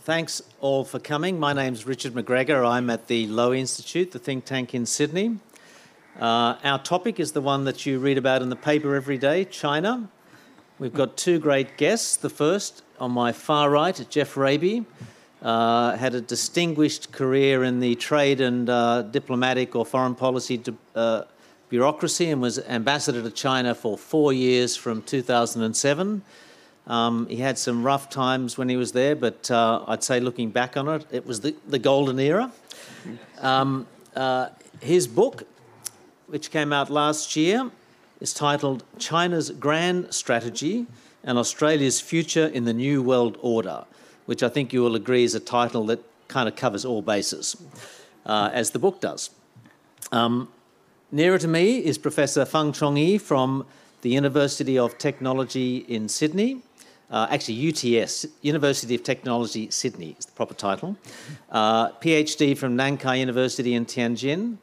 thanks all for coming. My name's Richard McGregor. I'm at the Lowy Institute, the think tank in Sydney. Uh, our topic is the one that you read about in the paper every day China. We've got two great guests. The first, on my far right, Geoff Raby, uh, had a distinguished career in the trade and uh, diplomatic or foreign policy uh, bureaucracy and was ambassador to China for four years from 2007. Um, he had some rough times when he was there, but uh, I'd say looking back on it, it was the, the golden era. Um, uh, his book, which came out last year, is titled China's Grand Strategy and Australia's Future in the New World Order, which I think you will agree is a title that kind of covers all bases, uh, as the book does. Um, nearer to me is Professor Feng Chongyi from the University of Technology in Sydney. Uh, actually, UTS, University of Technology Sydney is the proper title. Uh, PhD from Nankai University in Tianjin.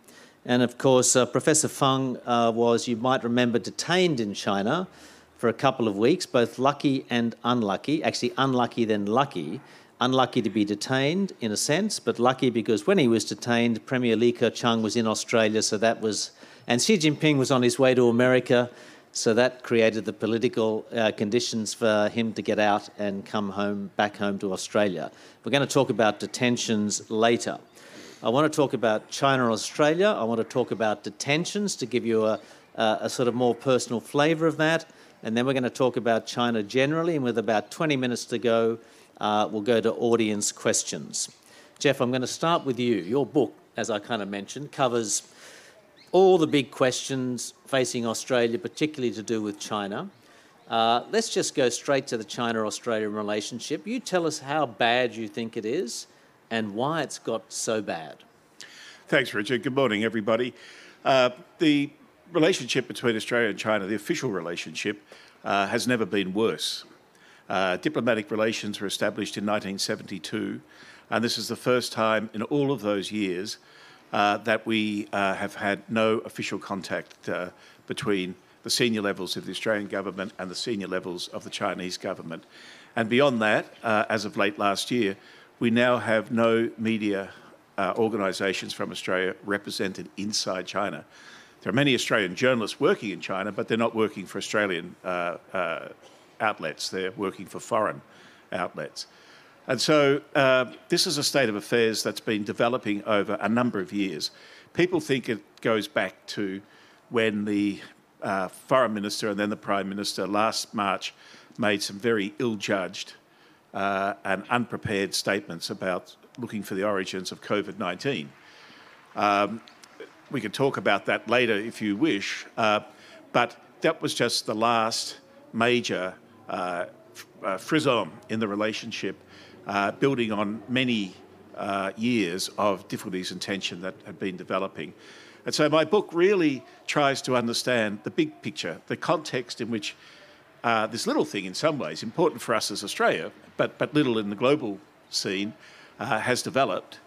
And of course, uh, Professor Feng uh, was, you might remember, detained in China for a couple of weeks, both lucky and unlucky. Actually, unlucky then lucky. Unlucky to be detained in a sense, but lucky because when he was detained, Premier Li Keqiang was in Australia, so that was, and Xi Jinping was on his way to America, so that created the political uh, conditions for him to get out and come home, back home to Australia. We're going to talk about detentions later. I want to talk about China and Australia. I want to talk about detentions to give you a, a, a sort of more personal flavour of that. And then we're going to talk about China generally. And with about 20 minutes to go, uh, we'll go to audience questions. Geoff, I'm going to start with you. Your book, as I kind of mentioned, covers all the big questions facing Australia, particularly to do with China. Uh, let's just go straight to the China Australian relationship. You tell us how bad you think it is and why it's got so bad. Thanks, Richard. Good morning, everybody. Uh, the relationship between Australia and China, the official relationship, uh, has never been worse. Uh, diplomatic relations were established in 1972, and this is the first time in all of those years uh, that we uh, have had no official contact uh, between the senior levels of the Australian government and the senior levels of the Chinese government. And beyond that, uh, as of late last year, we now have no media uh, organisations from Australia represented inside China. There are many Australian journalists working in China, but they're not working for Australian outlets, they're working for foreign outlets. And so uh, this is a state of affairs that's been developing over a number of years. People think it goes back to when the uh, foreign minister and then the prime minister last March made some very ill judged uh, and unprepared statements about looking for the origins of COVID 19. Um, we can talk about that later if you wish, uh, but that was just the last major uh, uh frisson in the relationship, uh, building on many uh, years of difficulties and tension that had been developing. And so my book really tries to understand the big picture, the context in which uh, this little thing, in some ways, important for us as Australia, but, but little in the global scene, uh, has developed.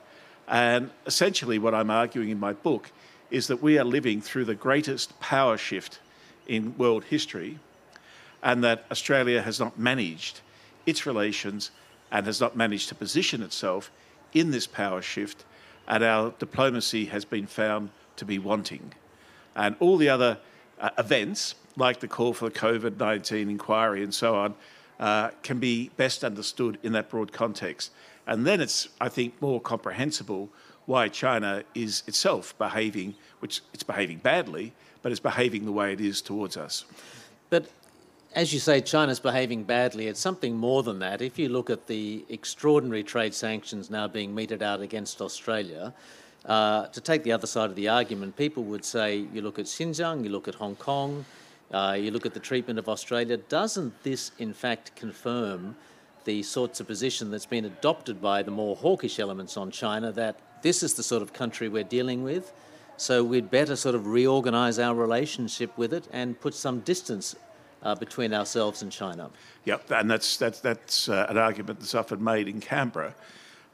And essentially, what I'm arguing in my book is that we are living through the greatest power shift in world history, and that Australia has not managed its relations and has not managed to position itself in this power shift, and our diplomacy has been found to be wanting. And all the other uh, events, like the call for the COVID 19 inquiry and so on, uh, can be best understood in that broad context. And then it's, I think, more comprehensible why China is itself behaving, which it's behaving badly, but it's behaving the way it is towards us. But as you say, China's behaving badly. It's something more than that. If you look at the extraordinary trade sanctions now being meted out against Australia, uh, to take the other side of the argument, people would say you look at Xinjiang, you look at Hong Kong, uh, you look at the treatment of Australia. Doesn't this, in fact, confirm the sorts of position that's been adopted by the more hawkish elements on China that this is the sort of country we're dealing with? So we'd better sort of reorganise our relationship with it and put some distance uh, between ourselves and China. Yep, and that's that's that's uh, an argument that's often made in Canberra.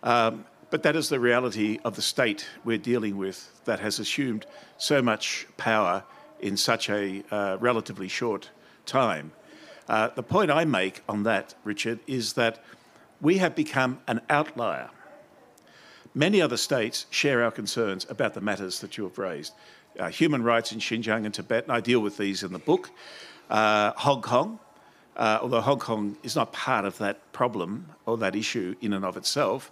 Um, but that is the reality of the state we're dealing with that has assumed so much power in such a uh, relatively short time. Uh, the point I make on that, Richard, is that we have become an outlier. Many other states share our concerns about the matters that you have raised. Uh, human rights in Xinjiang and Tibet, and I deal with these in the book. Uh, Hong Kong, uh, although Hong Kong is not part of that problem or that issue in and of itself.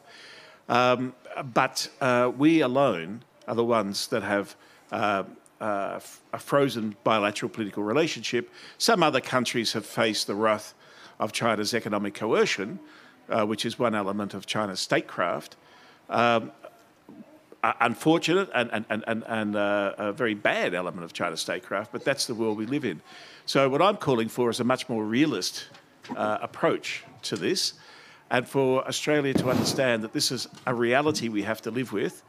Um, but uh, we alone are the ones that have uh, uh, a frozen bilateral political relationship. Some other countries have faced the wrath of China's economic coercion, which is one element of China's statecraft. Um, unfortunate and, and, and, and uh, a very bad element of China's statecraft, but that's the world we live in. So, what I'm calling for is a much more realist uh, approach to this, and for Australia to understand that this is a reality we have to live with.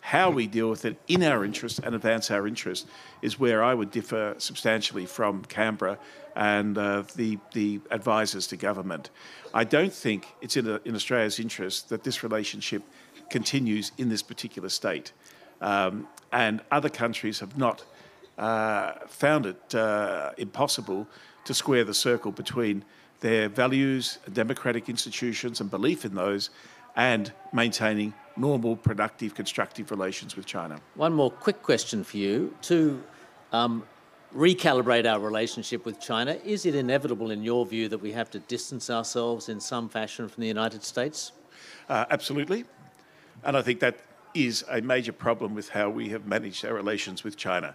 How we deal with it in our interest and advance our interest is where I would differ substantially from Canberra and uh, the, the advisors to government. I don't think it's in, a, in Australia's interest that this relationship continues in this particular state. Um, and other countries have not uh, found it uh, impossible to square the circle between their values, democratic institutions, and belief in those, and maintaining normal, productive, constructive relations with China. One more quick question for you. To um, recalibrate our relationship with China, is it inevitable, in your view, that we have to distance ourselves in some fashion from the United States? Uh, absolutely. And I think that is a major problem with how we have managed our relations with China.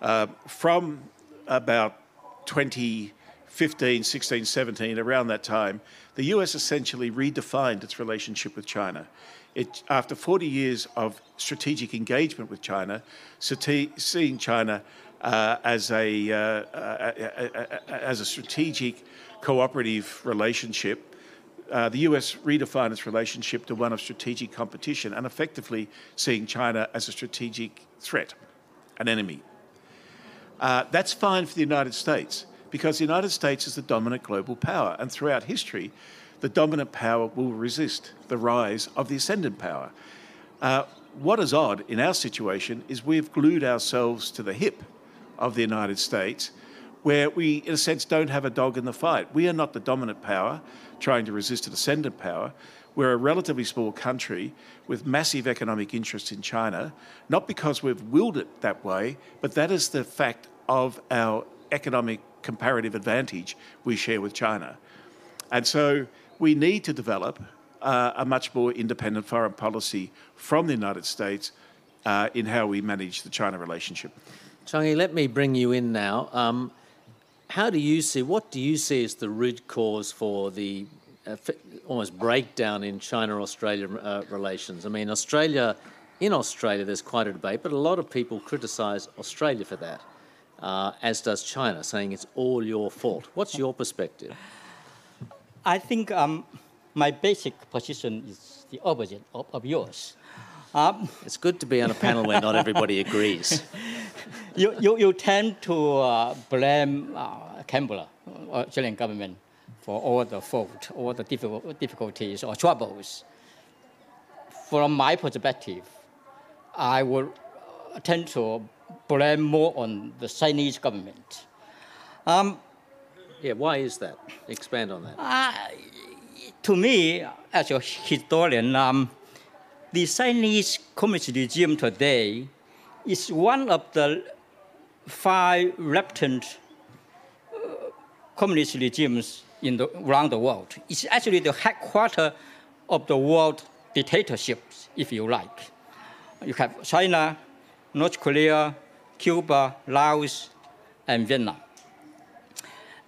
Uh, from about 2015, 16, 17, around that time, the US essentially redefined its relationship with China. It, after 40 years of strategic engagement with China, seeing China uh, as, a, uh, as a strategic cooperative relationship uh, the US redefined its relationship to one of strategic competition and effectively seeing China as a strategic threat, an enemy. Uh, that's fine for the United States because the United States is the dominant global power, and throughout history, the dominant power will resist the rise of the ascendant power. Uh, what is odd in our situation is we've glued ourselves to the hip of the United States, where we, in a sense, don't have a dog in the fight. We are not the dominant power trying to resist an ascendant power. We're a relatively small country with massive economic interests in China, not because we've willed it that way, but that is the fact of our economic comparative advantage we share with China. And so we need to develop uh, a much more independent foreign policy from the United States uh, in how we manage the China relationship. Chongyi, let me bring you in now. Um, how do you see, what do you see as the root cause for the uh, almost breakdown in China Australia uh, relations? I mean, Australia, in Australia, there's quite a debate, but a lot of people criticise Australia for that, uh, as does China, saying it's all your fault. What's your perspective? I think um, my basic position is the opposite of, of yours. Um, it's good to be on a panel where not everybody agrees. you, you, you tend to uh, blame uh, Canberra, uh, Australian government, for all the fault, all the difficulties or troubles. From my perspective, I would tend to blame more on the Chinese government. Um, yeah, why is that? Expand on that. Uh, to me, as a historian, um, the Chinese communist regime today is one of the five reputant uh, communist regimes in the, around the world. It's actually the headquarters of the world dictatorships, if you like. You have China, North Korea, Cuba, Laos, and Vietnam.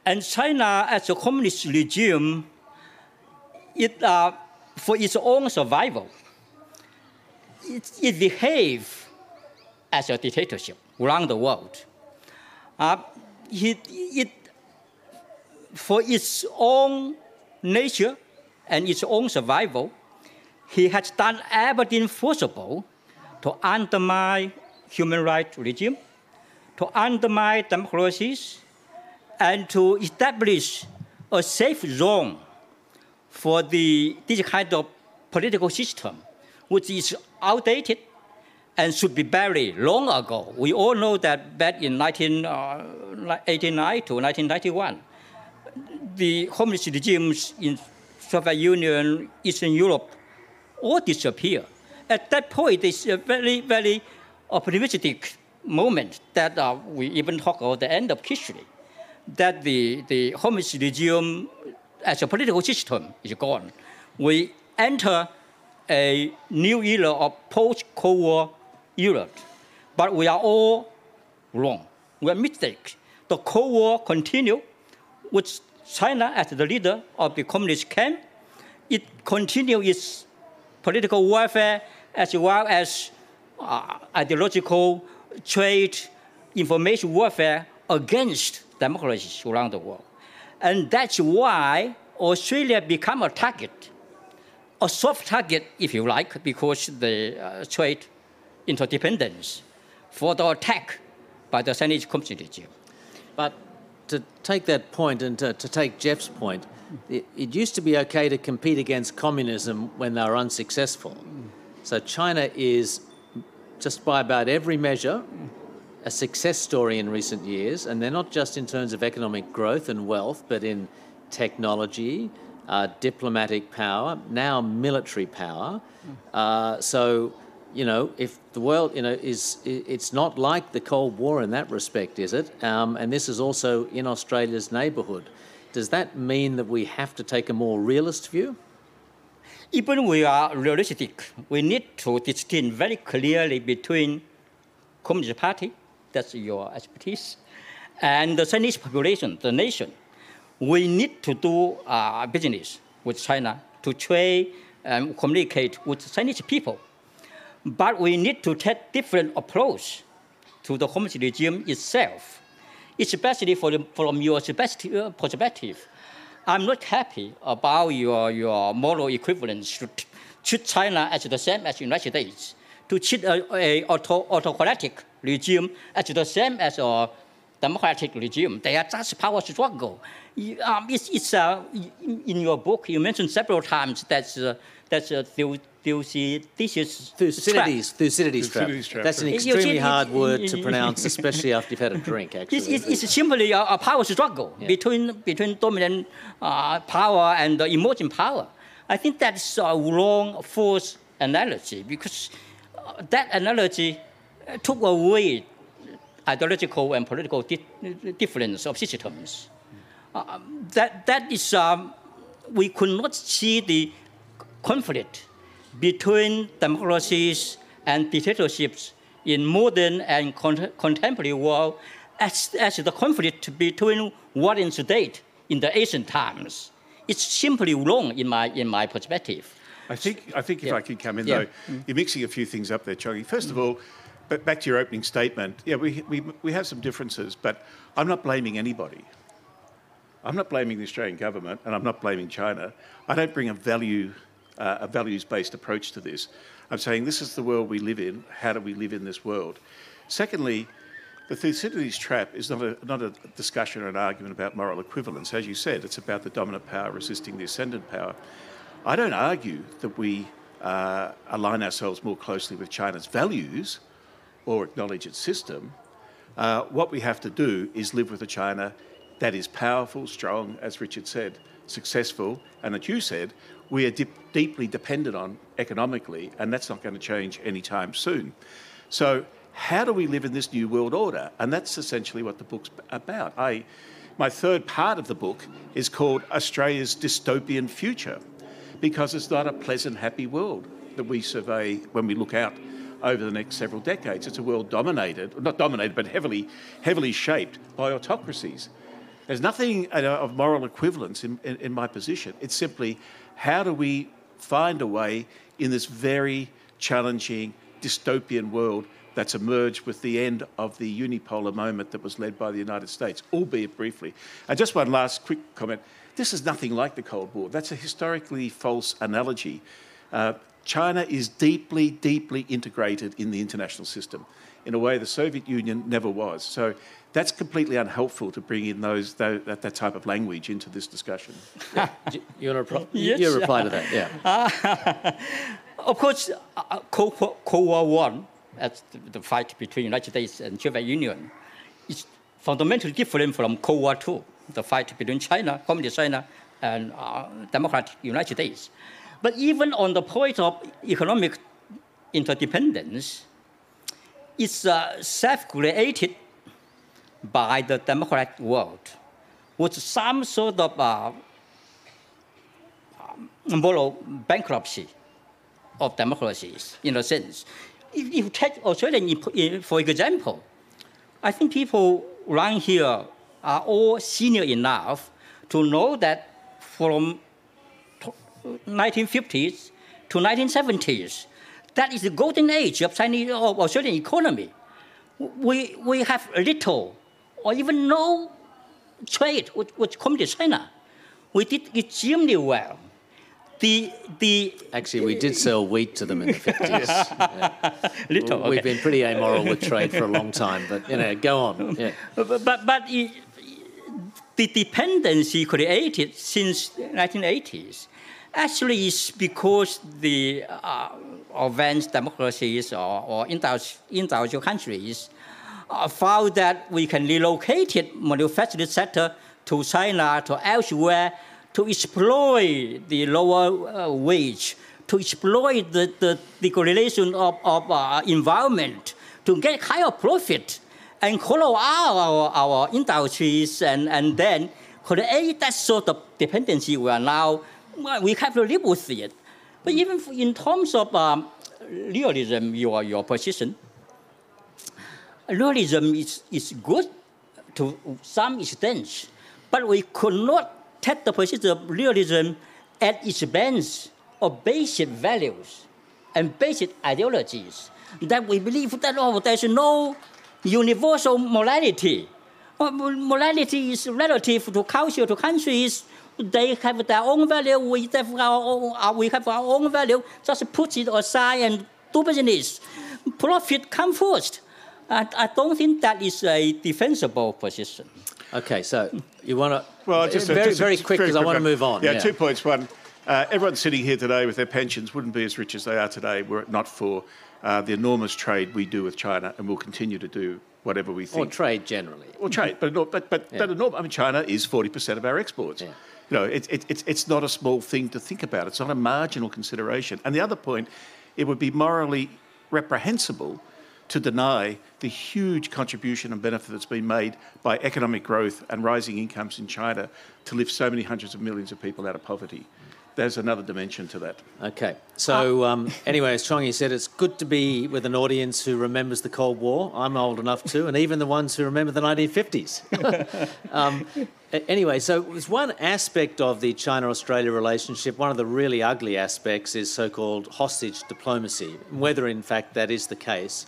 And China, as a communist regime, it, uh, for its own survival, it, it behaves as a dictatorship around the world. Uh, it, it, for its own nature and its own survival, he has done everything possible to undermine human rights regime, to undermine democracies, and to establish a safe zone for the, this kind of political system which is outdated and should be buried long ago. We all know that back in 1989 uh, to 1991, the communist regimes in Soviet Union, Eastern Europe, all disappear. At that point, it's a very, very optimistic moment that uh, we even talk about the end of history, that the, the communist regime as a political system is gone. We enter a new era of post-Cold War Europe, but we are all wrong. We are mistakes. The Cold War continued with China as the leader of the communist camp. It continued its political warfare as well as uh, ideological trade, information warfare against democracies around the world. And that's why Australia became a target, a soft target, if you like, because the uh, trade interdependence for the attack by the Chinese Communist regime. But to take that point and to, to take Geoff's point, it, it, used to be okay to compete against communism when they were unsuccessful. So China is, just by about every measure, a success story in recent years, and they're not just in terms of economic growth and wealth, but in technology, uh, diplomatic power, now military power. Uh, so, you know, if the world, you know, is it's not like the Cold War in that respect, is it? Um, and this is also in Australia's neighbourhood. Does that mean that we have to take a more realist view? Even we are realistic, we need to distinguish very clearly between Communist Party that's your expertise. And the Chinese population, the nation, we need to do uh, business with China to trade and communicate with Chinese people. But we need to take different approach to the communist regime itself, especially for the, from your uh, perspective. I'm not happy about your, your moral equivalence to treat China as the same as the United States, to treat a, a auto, autocratic regime as the same as a democratic regime. They are just power struggle. Um, it's, it's uh, in your book, you mentioned several times that uh, that's uh, Thucydides Thucydides, Thucydides trap. trap. That's an extremely hard word to pronounce, especially after you've had a drink, actually. It's, it's, it's simply a, a, power struggle yeah. between, between dominant uh, power and emerging power. I think that's a wrong, false analogy because uh, that analogy took away ideological and political di difference of systems. Uh, that, that is, um, we could not see the conflict between democracies and dictatorships in modern and cont contemporary world as, as the conflict between war and state in the ancient times. It's simply wrong in my, in my perspective. I think, I think if yeah. I could come in, yeah. though, mm-hmm. you're mixing a few things up there, Chongyi. First of all, but back to your opening statement, yeah, we, we, we have some differences, but I'm not blaming anybody. I'm not blaming the Australian government, and I'm not blaming China. I don't bring a value, uh, a values-based approach to this. I'm saying this is the world we live in. How do we live in this world? Secondly, the Thucydides trap is not a, not a discussion or an argument about moral equivalence. As you said, it's about the dominant power resisting the ascendant power. I don't argue that we uh, align ourselves more closely with China's values or acknowledge its system. Uh, what we have to do is live with a China that is powerful, strong, as Richard said, successful, and that you said we are dip- deeply dependent on economically, and that's not going to change anytime soon. So, how do we live in this new world order? And that's essentially what the book's about. I, my third part of the book is called Australia's Dystopian Future, because it's not a pleasant, happy world that we survey when we look out over the next several decades. It's a world dominated, not dominated, but heavily, heavily shaped by autocracies. There's nothing uh, of moral equivalence in, in, in my position. It's simply how do we find a way in this very challenging dystopian world that's emerged with the end of the unipolar moment that was led by the United States, albeit briefly. And just one last quick comment. This is nothing like the Cold War. That's a historically false analogy. Uh, China is deeply, deeply integrated in the international system in a way the Soviet Union never was. So that's completely unhelpful to bring in those that, that type of language into this discussion. Yeah. you want to reply, yes. you reply to that? Yeah. Uh, of course, uh, Cold, Cold War One, as the, the fight between United States and Soviet Union, is fundamentally different from Cold War Two, the fight between China, Communist China, and uh, democratic United States. But even on the point of economic interdependence, it's a self-created by the democratic world with some sort of uh, moral bankruptcy of democracies, in a sense. If you take Australia, for example, I think people around here are all senior enough to know that from 1950s to 1970s, that is the golden age of Chinese of Australian economy. We, we have little or even no trade with, with Communist China. We did extremely well the the actually we did sell wheat to them in the fifties. yeah. Little. We've okay. been pretty amoral with trade for a long time, but you know, go on. Yeah. But but, but it, the dependency created since 1980s actually is because the uh, advanced democracies or, or industrial countries uh, found that we can relocate it manufacturing sector to China to elsewhere to exploit the lower uh, wage, to exploit the, the degradation of, of uh, environment, to get higher profit, and follow our, our industries, and, and then create that sort of dependency we are now, we have to live with it. But even in terms of um, realism, your, your position, realism is, is good to some extent, but we could not take the position of realism at its expense of basic values and basic ideologies that we believe that oh, there's no universal morality. Morality is relative to culture, to countries. They have their own value. We have our own, uh, we have our own value. Just put it aside and do business. Profit come first. I, I don't think that is a defensible position. Okay, so you want to well, just very just, very quick because I want to move on. Yeah, yeah, two points. One, uh, everyone sitting here today with their pensions wouldn't be as rich as they are today were it not for uh, the enormous trade we do with China, and will continue to do whatever we think. Or trade generally. Or trade, but but but, yeah. but enormous, I mean, China is forty percent of our exports. Yeah. You know, it, it, it's it's not a small thing to think about. It's not a marginal consideration. And the other point, it would be morally reprehensible to deny the huge contribution and benefit that's been made by economic growth and rising incomes in China to lift so many hundreds of millions of people out of poverty. There's another dimension to that. Okay. So, um, anyway, as Chong said, it's good to be with an audience who remembers the Cold War. I'm old enough to, and even the ones who remember the 1950s. um, anyway, so there's one aspect of the China Australia relationship, one of the really ugly aspects is so called hostage diplomacy, whether in fact that is the case.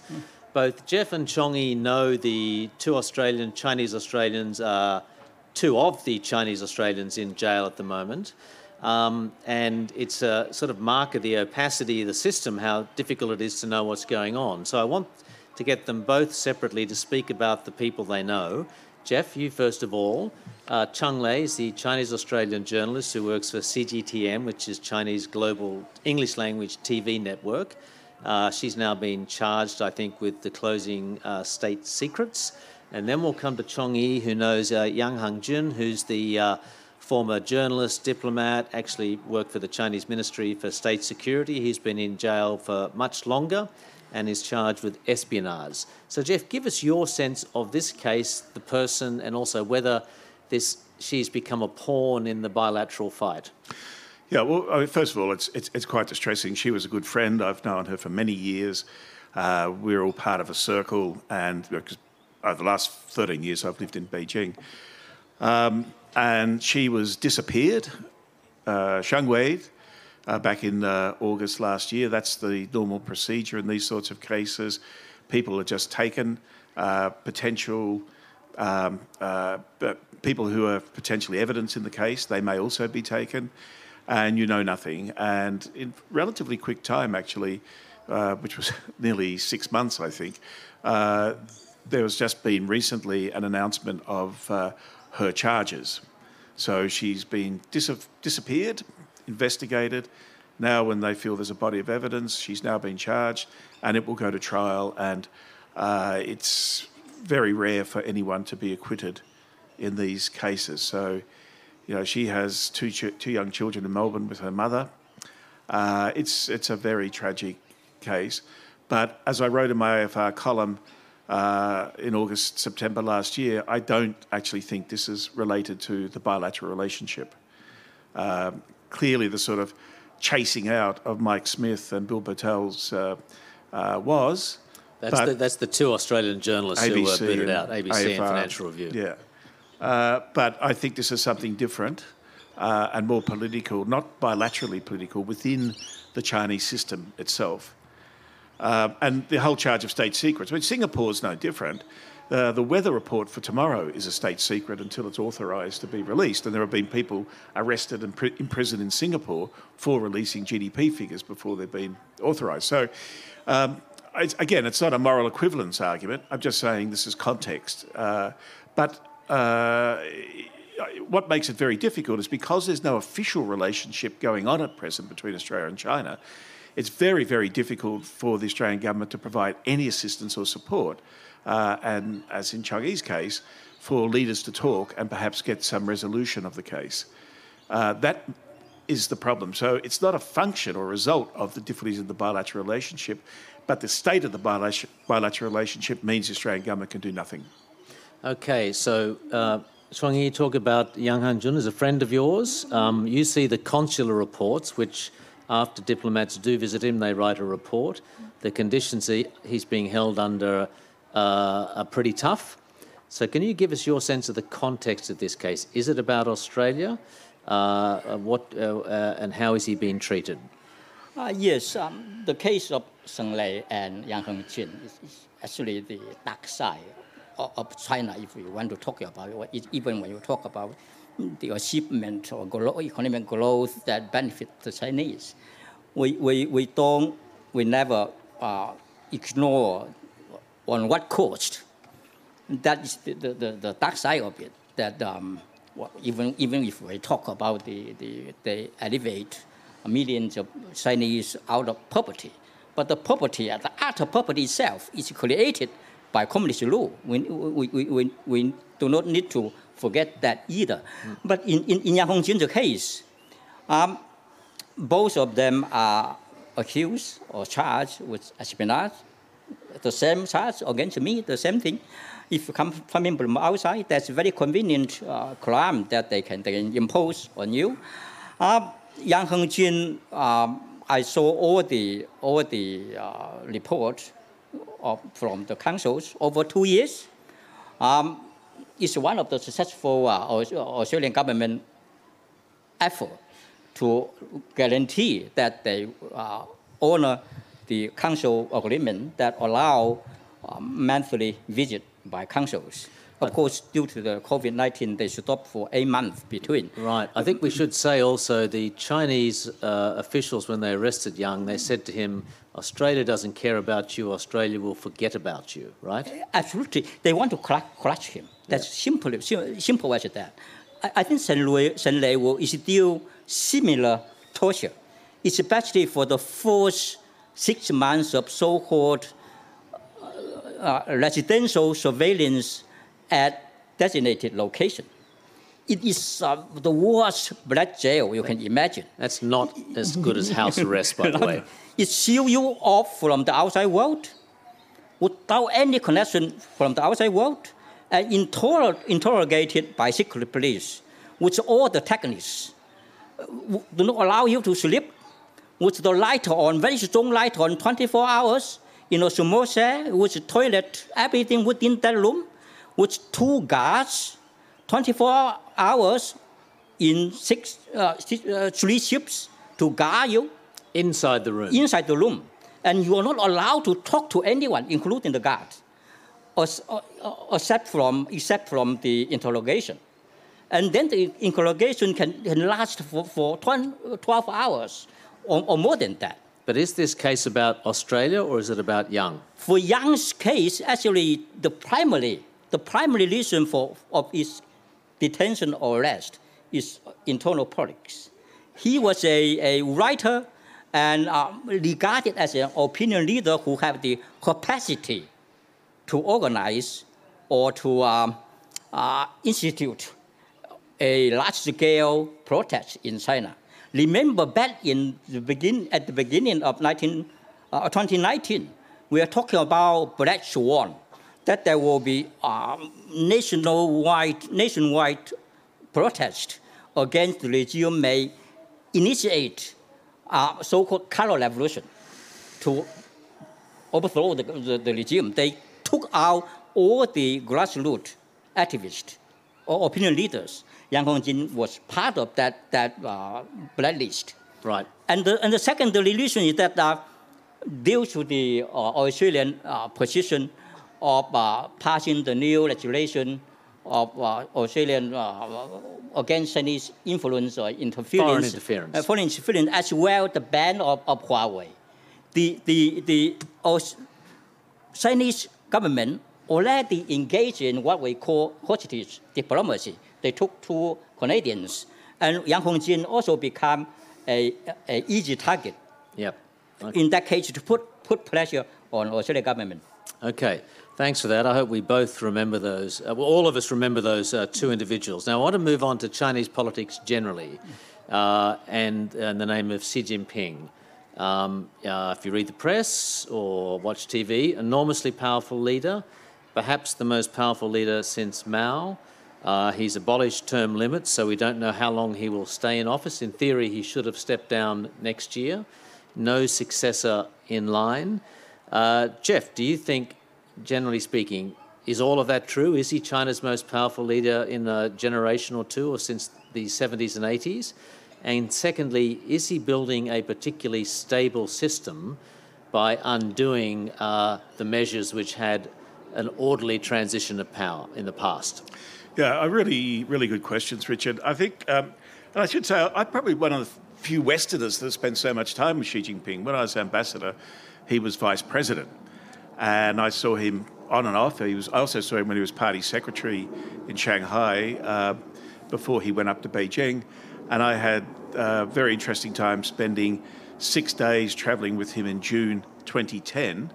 Both Geoff and Chong know the two Australian, Chinese Australians are two of the Chinese Australians in jail at the moment. Um, and it's a sort of mark of the opacity of the system, how difficult it is to know what's going on. So I want to get them both separately to speak about the people they know. Geoff, you first of all. Uh, Cheng Lei is the Chinese Australian journalist who works for CGTN, which is Chinese global English language TV network. Uh, she's now been charged, I think, with disclosing uh, state secrets. And then we'll come to Chong Yi, who knows uh, Yang Hengjun, who's the uh, former journalist, diplomat, actually worked for the Chinese Ministry for State Security. He's been in jail for much longer and is charged with espionage. So, Geoff, give us your sense of this case, the person, and also whether this she's become a pawn in the bilateral fight. Yeah, well, I mean, first of all, it's, it's, it's quite distressing. She was a good friend. I've known her for many years. Uh, we're all part of a circle, and over the last 13 years, I've lived in Beijing. Um, and she was disappeared, uh, Cheng Lei, uh, back in uh, August last year. That's the normal procedure in these sorts of cases. People are just taken, uh, potential um, uh, people who are potentially evidence in the case, they may also be taken, and you know nothing. And in relatively quick time, actually, uh, which was nearly six months, I think, uh, there has just been recently an announcement of her charges. So she's been dis- disappeared, investigated. Now, when they feel there's a body of evidence, she's now been charged, and it will go to trial. And uh, it's very rare for anyone to be acquitted in these cases. So You know, she has two ch- two young children in Melbourne with her mother. Uh, it's it's a very tragic case, but as I wrote in my AFR column uh, in August September last year, I don't actually think this is related to the bilateral relationship. Um, clearly, the sort of chasing out of Mike Smith and Bill Birtles uh, uh, was. That's the, that's the two Australian journalists who were ABC booted out, ABC and Financial Review. Yeah. Uh, but I think this is something different uh, and more political, not bilaterally political, within the Chinese system itself. Uh, and the whole charge of state secrets. I mean, Singapore's no different. Uh, the weather report for tomorrow is a state secret until it's authorised to be released. And there have been people arrested and pri- imprisoned in Singapore for releasing GDP figures before they've been authorised. So, um, again, it's not a moral equivalence argument. I'm just saying this is context. Uh, but uh, what makes it very difficult is because there's no official relationship going on at present between Australia and China, it's very, very difficult for the Australian government to provide any assistance or support. Uh, and as in Chang's case, for leaders to talk and perhaps get some resolution of the case. Uh, that is the problem. So it's not a function or result of the difficulties in the bilateral relationship, but the state of the bilateral, relationship means the Australian government can do nothing. Okay, so uh, Yi, talk about Yang Hengjun as a friend of yours. Um, you see the consular reports, which after diplomats do visit him, they write a report. The conditions he, he's being held under uh, are pretty tough. So, can you give us your sense of the context of this case? Is it about Australia? Uh, what uh, uh, and how is he being treated? Uh, yes, um, the case of Cheng Lei and Yang Hengjun is, is actually the dark side of, of China if you want to talk about it, even when you talk about the achievement or economic growth that benefit the Chinese. We, we, we don't, we never uh, ignore on what cost. That is the, the, the, the dark side of it. That um, well, even, even if we talk about the, the, they elevate millions of Chinese out of poverty, but the poverty, the of poverty itself is created by communist rule. We, we, we, we, we do not need to forget that either. But in, in, in Yang Hengjun's case, um, both of them are accused or charged with espionage. The same charge against me, the same thing. If you come from outside, that's very convenient uh, crime that they can, they can impose on you. Uh, Yang Hengjun, um, I saw all the all the uh, reports from the councils over two years. Um, it's one of the successful uh, Australian government effort to guarantee that they uh, honor the council agreement that allow uh, monthly visit by councils. Of course, due to the COVID-19, they stopped for a month between. Right. I think we should say also the Chinese uh, officials, when they arrested Young, they said to him, Australia doesn't care about you, Australia will forget about you, right? Absolutely, they want to clutch him. That's simple, sim- simple as that. I, I think Cheng Lei, Cheng Lei will still similar torture, especially for the first six months of so-called uh, residential surveillance at designated location. It is uh, the worst black jail you can imagine. That's not as good as house arrest, by the way. It seal you off from the outside world without any connection from the outside world and interro- interrogated by secret police with all the techniques. Uh, Do not allow you to sleep with the light on, very strong light on 24 hours in a small cell with toilet, everything within that room with two guards 24 hours in six, uh, six, uh, three ships to guard you Inside the room. inside the room, and you are not allowed to talk to anyone, including the guards, uh, uh, except from except from the interrogation. And then the interrogation can, can last for, for 12 12 hours or, or more than that. But is this case about Australia or is it about Young? For Young's case, actually, the primary the primary reason for of his detention or arrest is internal politics. He was a, a writer and uh, regarded as an opinion leader who had the capacity to organize or to um, uh, institute a large-scale protest in China. Remember back in the begin, at the beginning of 19, uh, 2019, we are talking about Black Swan, that there will be um, nationwide, nationwide protest against the regime may initiate a so-called color revolution to overthrow the, the, the regime. They took out all the grassroots activists or opinion leaders. Yang Hengjun was part of that, that uh, blacklist. Right. And the, and the second reason is that uh, due to the uh, Australian uh, position of uh, passing the new legislation of uh, Australian uh, against Chinese influence or interference, Foreign interference. uh, foreign interference, as well the ban of, of Huawei. The, the, the Aus- Chinese government already engaged in what we call hostage diplomacy. They took two Canadians, and Yang Hengjun also became a, a easy target Yep. in that case to put, put pressure on Australian government. Okay, thanks for that. I hope we both remember those. Uh, well, all of us remember those uh, two individuals. Now, I want to move on to Chinese politics generally, uh, and the name of Xi Jinping. Um, uh, if you read the press or watch TV, enormously powerful leader, perhaps the most powerful leader since Mao. Uh, he's abolished term limits, so we don't know how long he will stay in office. In theory, he should have stepped down next year. No successor in line. Uh, Geoff, do you think, generally speaking, is all of that true? Is he China's most powerful leader in a generation or two, or since the 70s and 80s? And secondly, is he building a particularly stable system by undoing uh, the measures which had an orderly transition of power in the past? Yeah, really, really good questions, Richard. I think, um, and I should say, I'm probably one of the few Westerners that spent so much time with Xi Jinping. When I was ambassador, he was vice president, and I saw him on and off. He was. I also saw him when he was party secretary in Shanghai uh, before he went up to Beijing, and I had a very interesting time spending six days travelling with him in June 2010,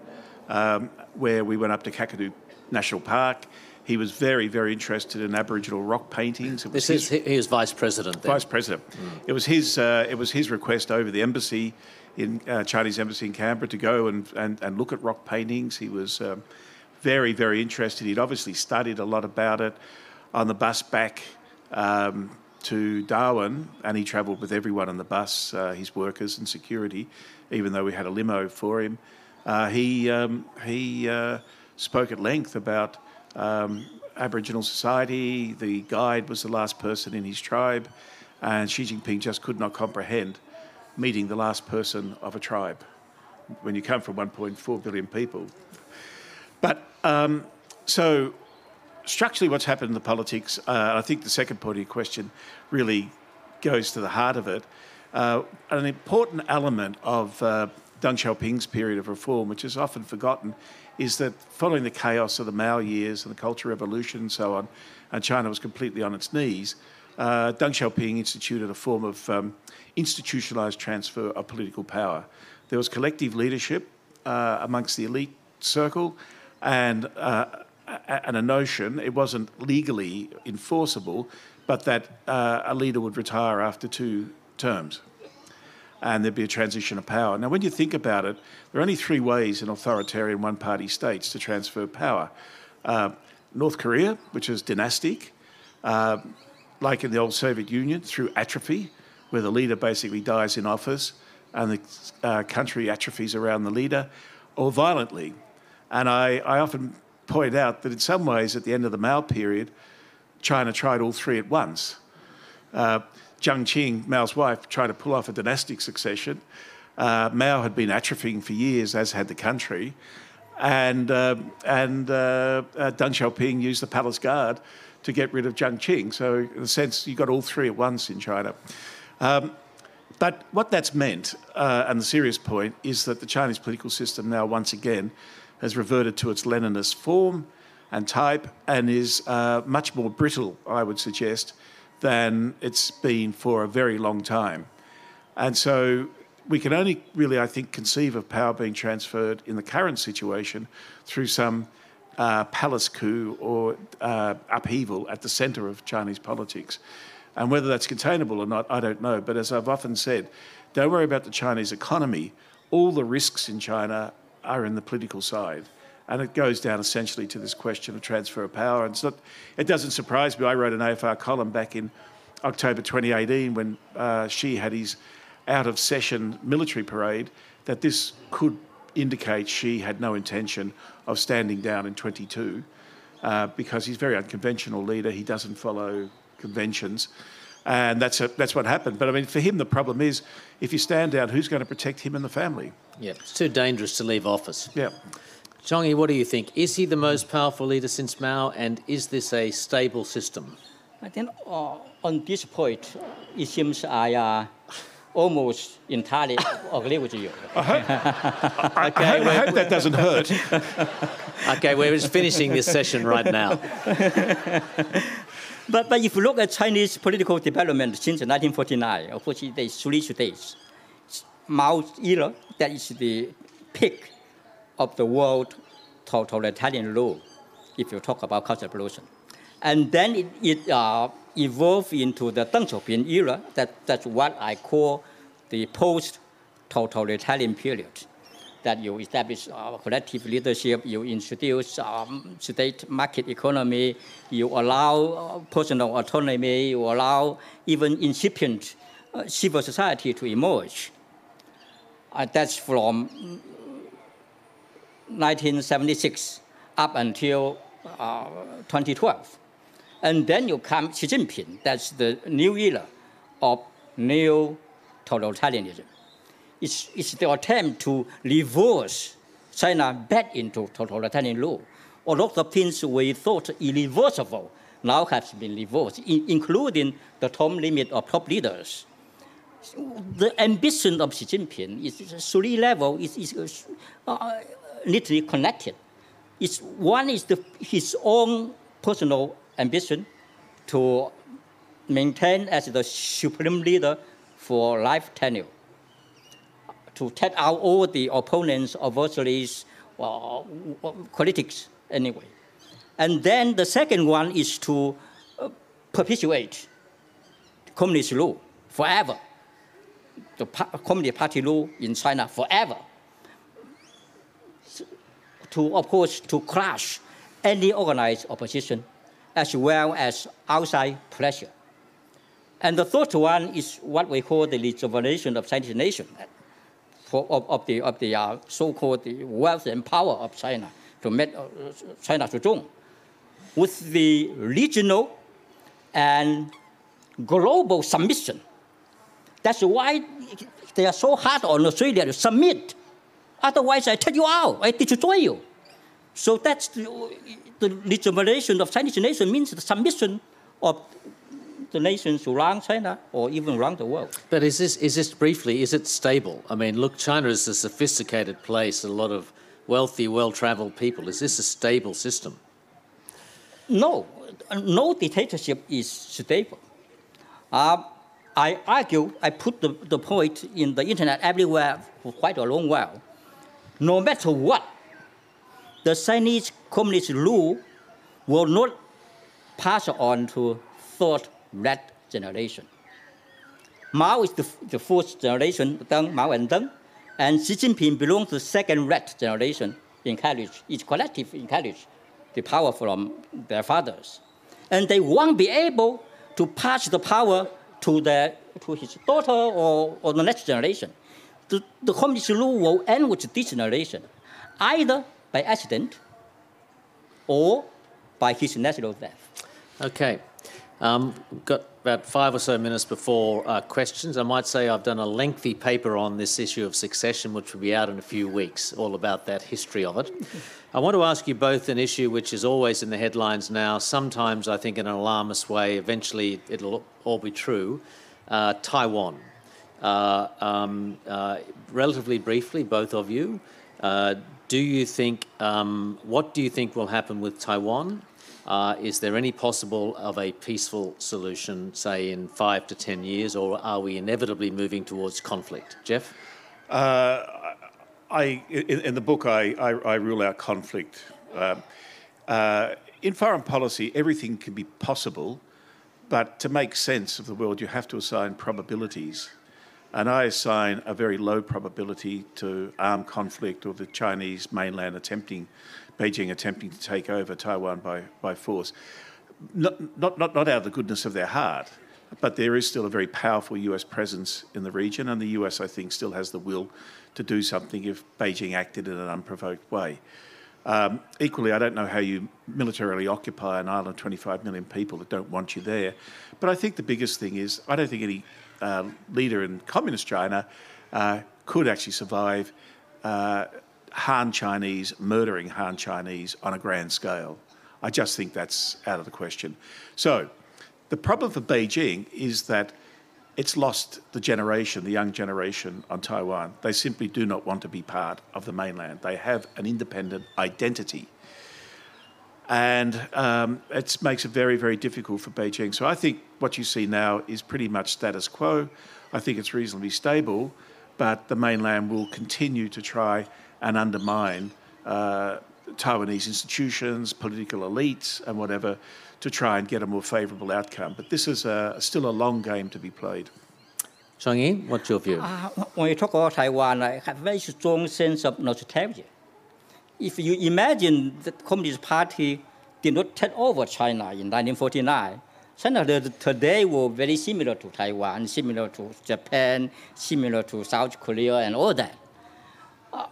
um, where we went up to Kakadu National Park. He was very, very interested in Aboriginal rock paintings. It was This his is, he was vice president then. vice president. It was his. Uh, it was his request over the embassy in uh, Chinese embassy in Canberra to go and, and, and look at rock paintings. He was um, very, very interested. He'd obviously studied a lot about it. On the bus back um, to Darwin, and he travelled with everyone on the bus, uh, his workers and security, even though we had a limo for him. Uh, he um, he uh, spoke at length about um, Aboriginal society. The guide was the last person in his tribe, and Xi Jinping just could not comprehend meeting the last person of a tribe when you come from 1.4 billion people. But um, so structurally, what's happened in the politics, uh, I think the second part of your question really goes to the heart of it. Uh, an important element of uh, Deng Xiaoping's period of reform, which is often forgotten, is that following the chaos of the Mao years and the Cultural Revolution and so on, and China was completely on its knees, uh, Deng Xiaoping instituted a form of um, institutionalized transfer of political power. There was collective leadership uh, amongst the elite circle and, uh, and a notion, it wasn't legally enforceable, but that uh, a leader would retire after two terms and there'd be a transition of power. Now, when you think about it, there are only three ways in authoritarian one party states to transfer power uh, North Korea, which is dynastic, uh, like in the old Soviet Union, through atrophy, where the leader basically dies in office and the uh, country atrophies around the leader, or violently. And I, I often point out that in some ways, at the end of the Mao period, China tried all three at once. Uh, Jiang Qing, Mao's wife, tried to pull off a dynastic succession. Uh, Mao had been atrophying for years, as had the country. And, uh, and uh, Deng Xiaoping used the palace guard to get rid of Jiang Qing. So, in a sense, you got all three at once in China. Um, but what that's meant, uh, and the serious point, is that the Chinese political system now once again has reverted to its Leninist form and type and is uh, much more brittle, I would suggest, than it's been for a very long time. And so we can only really, I think, conceive of power being transferred in the current situation through some uh, palace coup or uh, upheaval at the centre of Chinese politics. And whether that's containable or not, I don't know. But as I've often said, don't worry about the Chinese economy. All the risks in China are in the political side. And it goes down essentially to this question of transfer of power. And not, it doesn't surprise me. I wrote an AFR column back in October 2018 when uh, Xi had his out of session military parade that this could indicate Xi had no intention of standing down in 22 uh, because he's a very unconventional leader. He doesn't follow conventions. And that's, a, that's what happened. But I mean, for him, the problem is if you stand down, who's going to protect him and the family? Yeah, it's too dangerous to leave office. Yeah. Chongyi, what do you think? Is he the most powerful leader since Mao, and is this a stable system? I think uh, on this point, it seems I uh, almost entirely agree with you. I hope, I, I hope, I hope that doesn't hurt. okay, we're just finishing this session right now. but, but if you look at Chinese political development since 1949, of course, there's three stages. Mao era, that is the peak of the world totalitarian rule, if you talk about Cultural Revolution. And then it, it uh, evolved into the Deng Xiaoping era. That, that's what I call the post-totalitarian period. That you establish uh, collective leadership, you introduce um, state market economy, you allow uh, personal autonomy, you allow even incipient uh, civil society to emerge. Uh, that's from 1976 up until uh, 2012. And then you come Xi Jinping, that's the new era of new totalitarianism. It's, it's the attempt to reverse China back into totalitarian rule. A lot of things we thought irreversible now have been reversed, in, including the term limit of top leaders. The ambition of Xi Jinping is three level, is, is uh, neatly connected. It's, one is the, his own personal ambition to maintain as the supreme leader for life tenure, to take out all the opponents, adversaries, uh, critics anyway. And then the second one is to uh, perpetuate communist rule forever, the communist party rule in China forever. To, of course, to crush any organized opposition as well as outside pressure. And the third one is what we call the rejuvenation of Chinese nation, for, of, of, the, of the uh, so-called wealth and power of China to make uh, China strong, with the regional and global submission. That's why they are so hard on Australia to submit. Otherwise, I take you out, I destroy you. So that's the, the rejuvenation of Chinese nation means the submission of the nations around China or even around the world. But is this, is this briefly, is it stable? I mean, look, China is a sophisticated place, a lot of wealthy, well-traveled people. Is this a stable system? No, no dictatorship is stable. Uh, I argue, I put the, the point in the internet everywhere for quite a long while. No matter what, the Chinese communist rule will not pass on to third red generation. Mao is the, the fourth generation, Deng, Mao and Deng, and Xi Jinping belongs to the second red generation, encourage, each collective encourage the power from their fathers. And they won't be able to pass the power to, their, to his daughter or, or the next generation. The, the communist rule will end with this generation, either by accident or by his natural death. Okay. Um, got about five or so minutes before uh, questions. I might say I've done a lengthy paper on this issue of succession, which will be out in a few weeks, all about that history of it. I want to ask you both an issue which is always in the headlines now, sometimes I think in an alarmist way, eventually it'll all be true. Uh, Taiwan. Uh, um, uh, relatively briefly, both of you, uh, do you think, um, what do you think will happen with Taiwan? Uh, is there any possible of a peaceful solution, say in five to ten years, or are we inevitably moving towards conflict? Geoff? Uh, I, in, in, the book, I, I, I rule out conflict. Uh, uh, in foreign policy, everything can be possible, But to make sense of the world, you have to assign probabilities. And I assign a very low probability to armed conflict or the Chinese mainland attempting, Beijing attempting to take over Taiwan by, by force. Not, not, not, not out of the goodness of their heart, but there is still a very powerful US presence in the region, and the US, I think, still has the will to do something if Beijing acted in an unprovoked way. Um, equally, I don't know how you militarily occupy an island of 25 million people that don't want you there. But I think the biggest thing is I don't think any uh, leader in communist China uh, could actually survive uh, Han Chinese murdering Han Chinese on a grand scale. I just think that's out of the question. So, the problem for Beijing is that it's lost the generation, the young generation on Taiwan. They simply do not want to be part of the mainland. They have an independent identity. And um, it makes it very, very difficult for Beijing. So I think what you see now is pretty much status quo. I think it's reasonably stable, but the mainland will continue to try and undermine uh, Taiwanese institutions, political elites, and whatever to try and get a more favourable outcome. But this is a, still a long game to be played. Chongyi, what's your view? Uh, when you talk about Taiwan, I have a very strong sense of nostalgia. If you imagine the Communist Party did not take over China in 1949, China today were very similar to Taiwan, similar to Japan, similar to South Korea, and all that. Uh,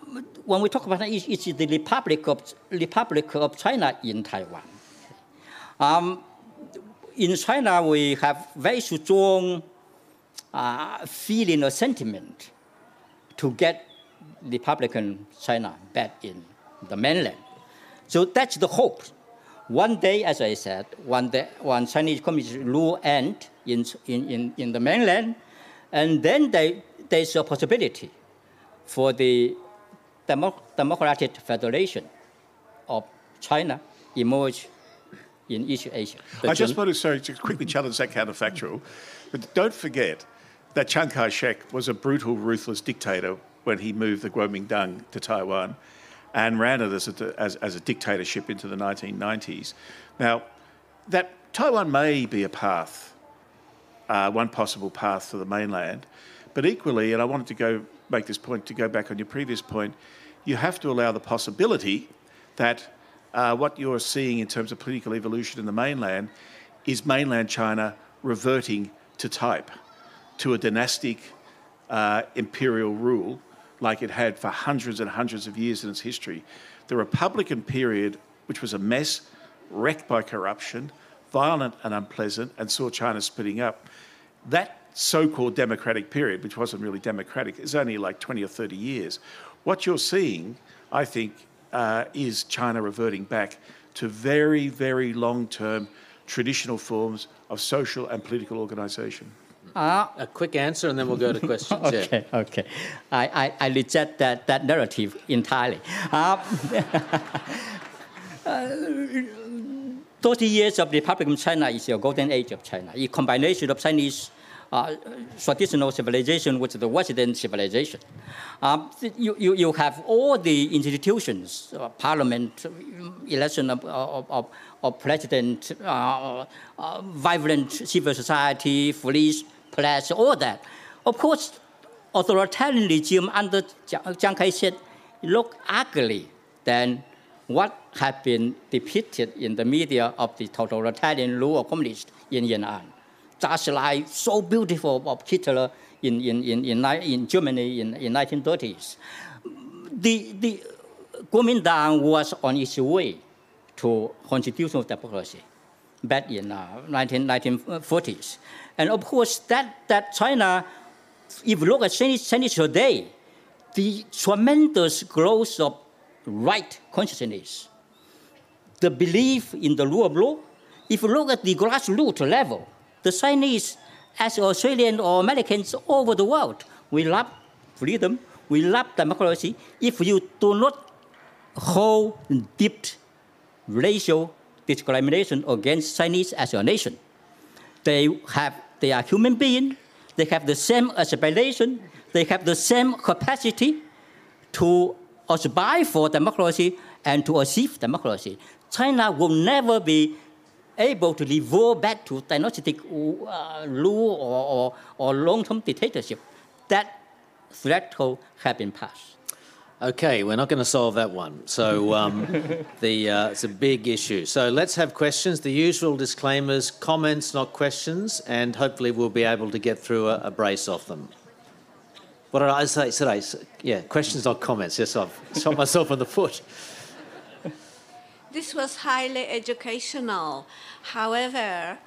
when we talk about it, it's the Republic of, Republic of China in Taiwan. Um, in China, we have very strong uh, feeling or sentiment to get Republican China back in the mainland. So that's the hope. One day, as I said, one day, when Chinese communist rule end in, in, in, the mainland, and then they, there's a possibility for the democratic federation of China emerge in East Asia. I just want to sorry, to quickly challenge that counterfactual, but don't forget that Chiang Kai shek was a brutal, ruthless dictator when he moved the Kuomintang to Taiwan and ran it as a, as, as a dictatorship into the 1990s. Now, that Taiwan may be a path, uh, one possible path to the mainland, but equally, and I wanted to go make this point to go back on your previous point, you have to allow the possibility that uh, what you're seeing in terms of political evolution in the mainland is mainland China reverting to type, to a dynastic uh, imperial rule like it had for hundreds and hundreds of years in its history. The Republican period, which was a mess, wrecked by corruption, violent and unpleasant, and saw China splitting up, that so called democratic period, which wasn't really democratic, is only like 20 or 30 years. What you're seeing, I think, uh, is China reverting back to very, very long term traditional forms of social and political organisation? Uh, a quick answer and then we'll go to questions. okay, yeah. okay. I, I, I, reject that, that narrative entirely. Uh, uh, 30 years of the Republic of China is a golden age of China, a combination of Chinese uh, traditional civilization with the Western civilization. Uh, you, you, you have all the institutions, uh, parliament, election of, of, of, of president, uh, uh, vibrant civil society, police, press, all that. Of course, authoritarian regime under Chiang Kai-shek look ugly than what had been depicted in the media of the totalitarian rule of communists in Yan'an just like so beautiful of Hitler in, in, in, in, in Germany in, in 1930s. The, the Kuomintang was on its way to constitutional democracy back in uh, 19, 1940s. And of course, that, that China, if you look at Chinese, Chinese today, the tremendous growth of right consciousness, the belief in the rule of law, if you look at the grassroots level, the Chinese, as Australians or Americans over the world, we love freedom, we love democracy. If you do not hold deep racial discrimination against Chinese as a nation, they have they are human beings. They have the same aspiration. They have the same capacity to aspire for democracy and to achieve democracy. China will never be able to revert back to dynastic uh, rule or, or, or long-term dictatorship, that threshold has been passed. Okay, we're not going to solve that one. So um, the uh, it's a big issue. So let's have questions. The usual disclaimers: comments, not questions, and hopefully we'll be able to get through a, a brace of them. What did I say? I? Yeah, questions, not comments. Yes, I've shot myself in the foot. This was highly educational. However,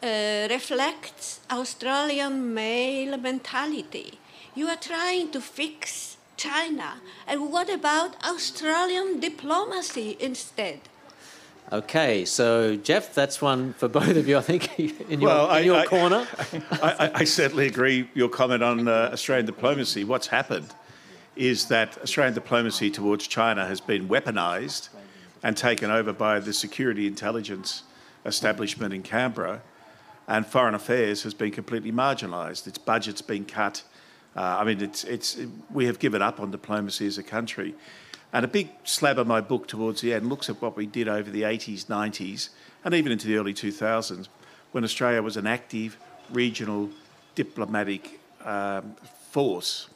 uh, reflects Australian male mentality. You are trying to fix China. And what about Australian diplomacy instead? Okay, so Geoff, that's one for both of you, I think, in your, well, in your I, corner. I, I, certainly agree your comment on uh, Australian diplomacy. What's happened is that Australian diplomacy towards China has been weaponised and taken over by the security intelligence establishment in Canberra, and foreign affairs has been completely marginalised. Its budget's been cut uh, I mean, it's, it's, we have given up on diplomacy as a country. And a big slab of my book towards the end looks at what we did over the 80s, 90s, and even into the early 2000s, when Australia was an active regional diplomatic um, force,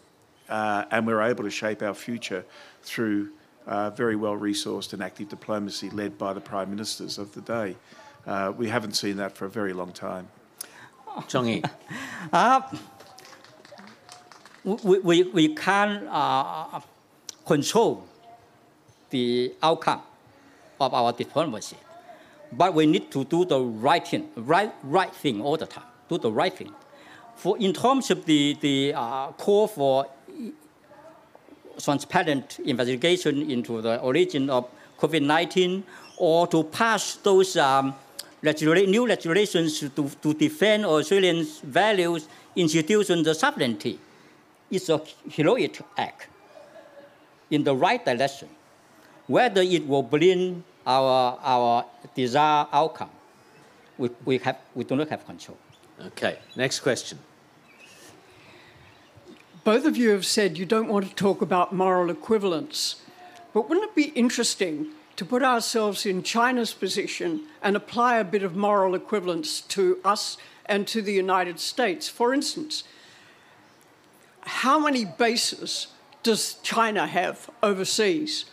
uh, and we were able to shape our future through uh, very well resourced and active diplomacy led by the prime ministers of the day. Uh, we haven't seen that for a very long time. Chong Uh, we, we, we can't uh, control the outcome of our diplomacy. But we need to do the right thing, right, right thing all the time, do the right thing. For in terms of the, the uh, call for transparent investigation into the origin of COVID-19 or to pass those um, regula- new regulations to, to defend Australians' values, institutions, and sovereignty is a heroic act in the right direction. Whether it will bring our, our desired outcome, we, we, have, we do not have control. Okay, next question. Both of you have said you don't want to talk about moral equivalence, but wouldn't it be interesting to put ourselves in China's position and apply a bit of moral equivalence to us and to the United States? For instance, how many bases does China have overseas?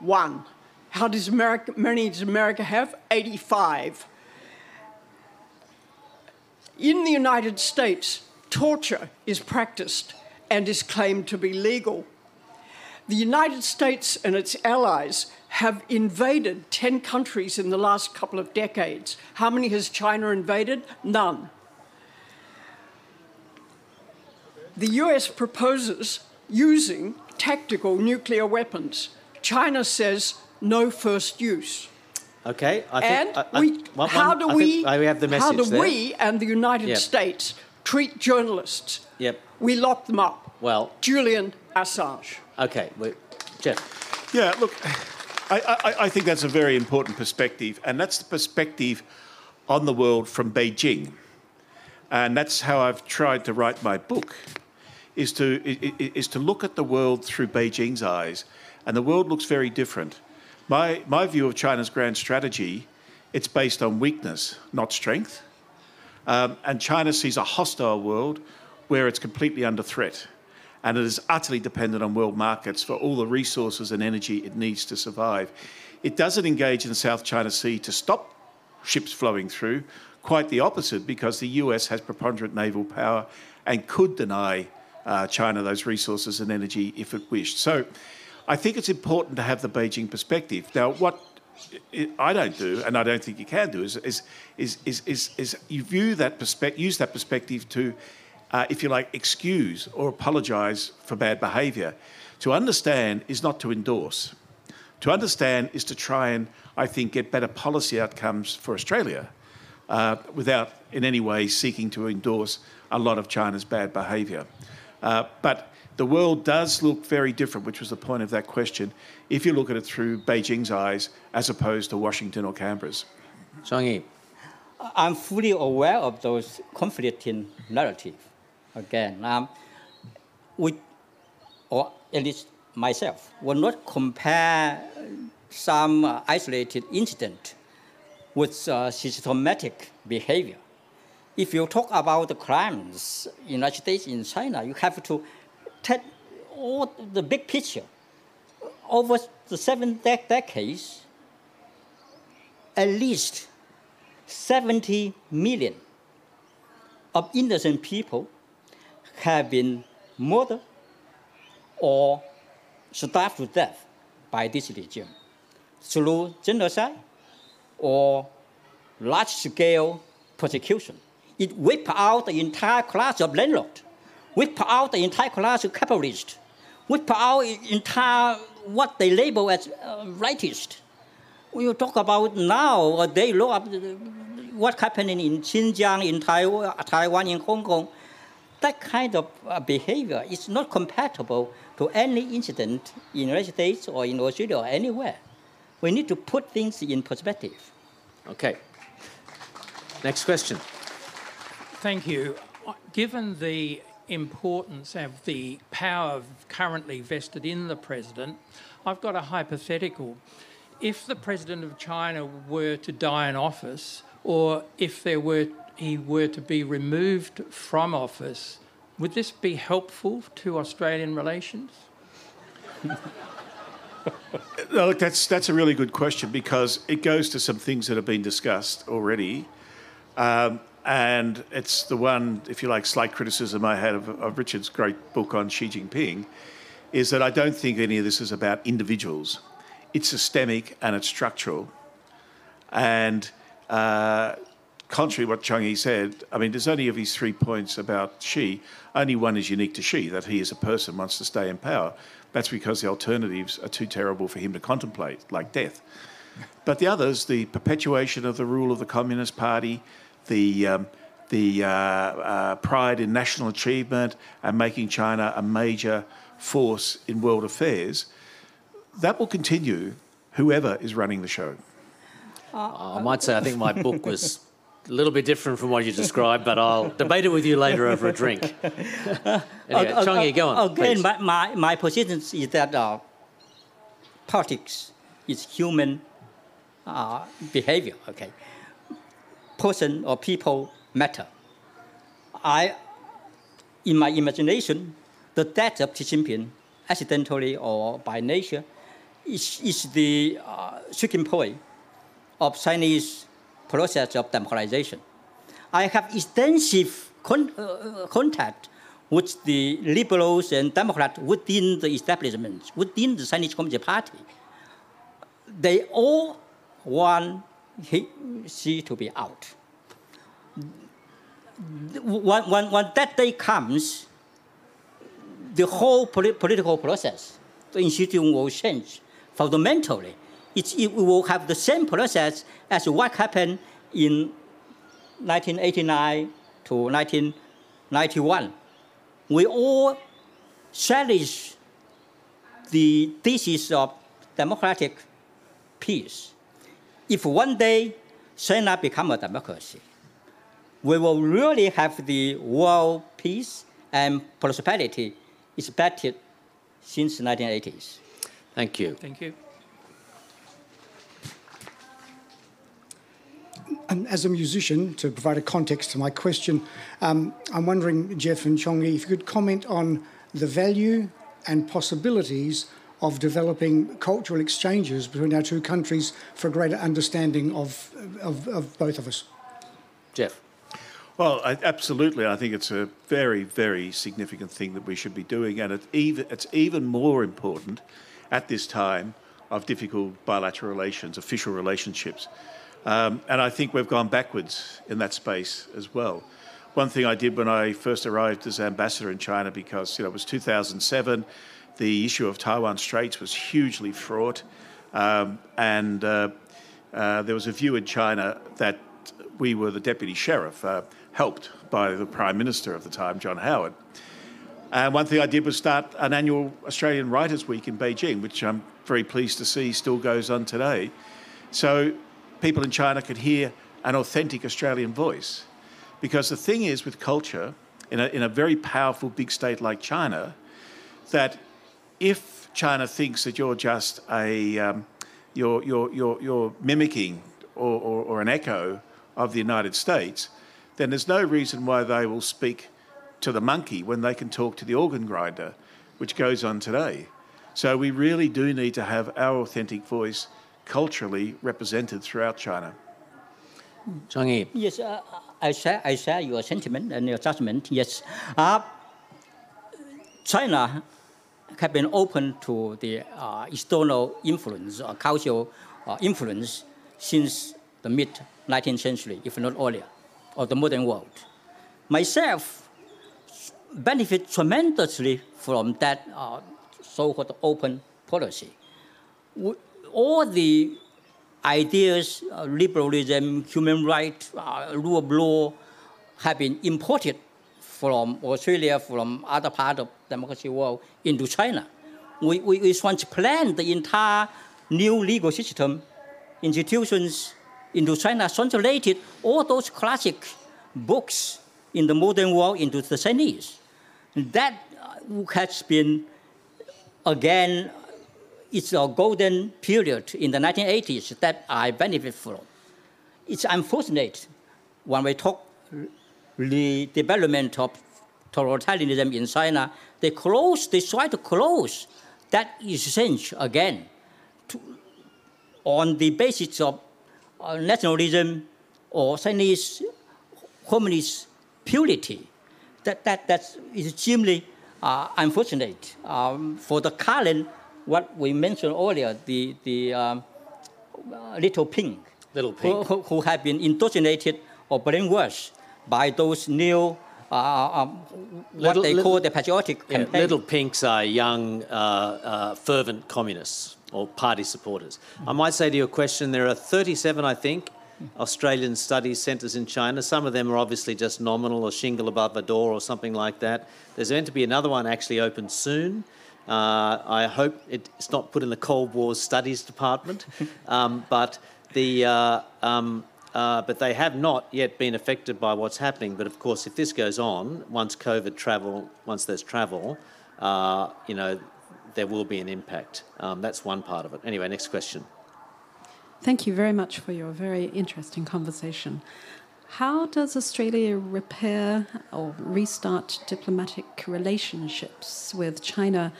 One. How does America, many does America have? 85. In the United States, torture is practiced and is claimed to be legal. The United States and its allies have invaded 10 countries in the last couple of decades. How many has China invaded? None. the US proposes using tactical nuclear weapons. China says no first use. Okay, I think. And I, we, one, how do I we? we have the message How do there. we and the United yep. States treat journalists? Yep. We lock them up. Well, Julian Assange. Okay, we, Geoff. Yeah, look, I, I, I think that's a very important perspective, and that's the perspective on the world from Beijing, and that's how I've tried to write my book is to, is to look at the world through Beijing's eyes, and the world looks very different. My, my view of China's grand strategy, it's based on weakness, not strength. Um, and China sees a hostile world where it's completely under threat. And it is utterly dependent on world markets for all the resources and energy it needs to survive. It doesn't engage in the South China Sea to stop ships flowing through, quite the opposite, because the US has preponderant naval power and could deny uh, China those resources and energy if it wished. So I think it's important to have the Beijing perspective. Now, what I don't do, and I don't think you can do, is is is is, is, is you view that perspective, use that perspective to, uh, if you like, excuse or apologise for bad behaviour. To understand is not to endorse. To understand is to try and, I think, get better policy outcomes for Australia, uh, without in any way seeking to endorse a lot of China's bad behaviour. Uh, but the world does look very different, which was the point of that question, if you look at it through Beijing's eyes as opposed to Washington or Canberra's. Chongyi. I'm fully aware of those conflicting narratives. Again, um, we, or at least myself, will not compare some uh, isolated incident with uh, systematic behavior. If you talk about the crimes in United States in China, you have to take all the big picture. Over the seven dec- decades, at least 70 million of innocent people have been murdered or starved to death by this regime through genocide or large scale persecution. It wiped out the entire class of landlords, wiped out the entire class of capitalists, wiped out entire what they label as uh, rightist. When you talk about now, or they look up what's happening in Xinjiang, in Taiwan, Taiwan, in Hong Kong, that kind of uh, behavior is not compatible to any incident in the United States or in Australia or anywhere. We need to put things in perspective. Okay. Next question. Thank you. Given the importance of the power currently vested in the president, I've got a hypothetical. If the president of China were to die in office, or if there were he were to be removed from office, would this be helpful to Australian relations? No, look, that's that's a really good question because it goes to some things that have been discussed already, um, and it's the one, if you like, slight criticism I had of, of Richard's great book on Xi Jinping, is that I don't think any of this is about individuals. It's systemic and it's structural, and uh, contrary to what Chong said, I mean, there's only of his three points about Xi, only one is unique to Xi, that he as a person wants to stay in power. That's because the alternatives are too terrible for him to contemplate, like death. But the others, the perpetuation of the rule of the Communist Party, the um, the uh, uh, pride in national achievement and making China a major force in world affairs, that will continue whoever is running the show. I might say I think my book was a little bit different from what you described, but I'll debate it with you later over a drink. anyway, Uh, Chongyi, go on. Again, please. my, my, my position is that uh, politics is human uh, behavior. Okay, person or people matter. I, in my imagination, the death of Xi Jinping, accidentally or by nature, is, is the uh, point of Chinese process of democratization. I have extensive con- uh, contact with the liberals and Democrats within the establishment, within the Chinese Communist Party. They all want he, Xi to be out. When, when, when that day comes, the whole polit- political process, the institution will change fundamentally. It, it will have the same process as what happened in 1989 to 1991. We all cherish the thesis of democratic peace. If one day China become a democracy, we will really have the world peace and prosperity expected since 1980s. Thank you. Thank you. Um, as a musician, to provide a context to my question, um, I'm wondering, Geoff and Chongyi, if you could comment on the value and possibilities of developing cultural exchanges between our two countries for a greater understanding of, of, of both of us. Geoff. Well, I, absolutely. I think it's a very, very significant thing that we should be doing, and it's even, it's even more important at this time of difficult bilateral relations, official relationships. Um, and I think we've gone backwards in that space as well. One thing I did when I first arrived as ambassador in China, because you know it was 2007, the issue of Taiwan Straits was hugely fraught, um, and uh, uh, there was a view in China that we were the deputy sheriff, uh, helped by the prime minister of the time, John Howard. And one thing I did was start an annual Australian Writers' Week in Beijing, which I'm very pleased to see still goes on today. So people in China could hear an authentic Australian voice. Because the thing is with culture, in a, in a very powerful big state like China, that if China thinks that you're just a, um, you're, you're, you're, you're mimicking or, or, or an echo of the United States, then there's no reason why they will speak to the monkey when they can talk to the organ grinder, which goes on today. So we really do need to have our authentic voice culturally represented throughout China. Chongyi. Yes, uh, I share I share your sentiment and your judgment. Yes, uh, China have been open to the uh, external influence or cultural uh, influence since the mid 19th century, if not earlier, of the modern world. Myself benefit tremendously from that uh, so-called open policy. All the ideas, uh, liberalism, human rights, uh, rule of law, have been imported from Australia, from other part of the democracy world into China. We, we, we plan the entire new legal system, institutions into China, translated all those classic books in the modern world into the Chinese. That uh, has been, again, it's a golden period in the 1980s that I benefit from. It's unfortunate when we talk the development of totalitarianism in China, they close, they try to close that exchange again to, on the basis of uh, nationalism or Chinese communist purity. That, that, that's extremely uh, unfortunate um, for the current, what we mentioned earlier, the, the um, uh, little pink, Little who, Pink. who, who have been indoctrinated or brainwashed by those new, uh, um, what Little- they little- call the patriotic Yeah, campaign. Little Pinks are young, uh, uh, fervent communists or party supporters. I might say to your question, there are 37, I think, Australian studies centres in China. Some of them are obviously just nominal or shingle above a door or something like that. There's meant to be another one actually open soon. Uh, I hope it's not put in the Cold War Studies Department, um, but the uh, um, uh, but they have not yet been affected by what's happening. But of course, if this goes on, once COVID travel, once there's travel, uh, you know, there will be an impact. Um, that's one part of it. Anyway, next question. Thank you very much for your very interesting conversation. How does Australia repair or restart diplomatic relationships with China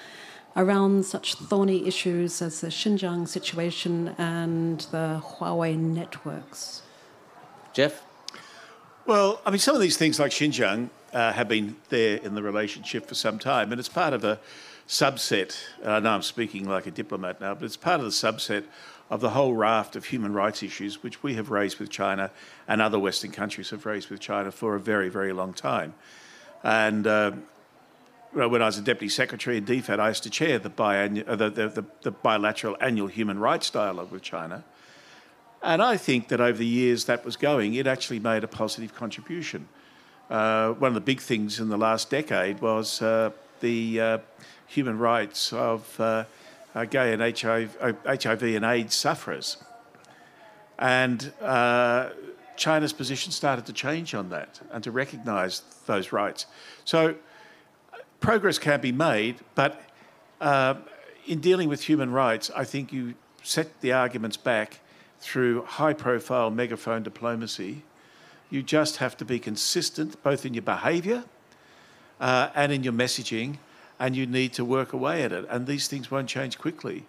around such thorny issues as the Xinjiang situation and the Huawei networks? Geoff? Well, I mean, some of these things like Xinjiang uh, have been there in the relationship for some time, and it's part of a subset. I know I'm speaking like a diplomat now, but it's part of the subset of the whole raft of human rights issues which we have raised with China and other Western countries have raised with China for a very, very long time. And uh, when I was a deputy secretary in DFAT, I used to chair the, uh, the, the, the, bilateral annual human rights dialogue with China. And I think that over the years that was going, it actually made a positive contribution. Uh, one of the big things in the last decade was uh, the uh, human rights of uh, uh, gay and HIV, uh, HIV and AIDS sufferers. And uh, China's position started to change on that and to recognise those rights. So progress can be made, but uh, in dealing with human rights, I think you set the arguments back through high profile megaphone diplomacy. You just have to be consistent both in your behaviour uh, and in your messaging, and you need to work away at it. And these things won't change quickly.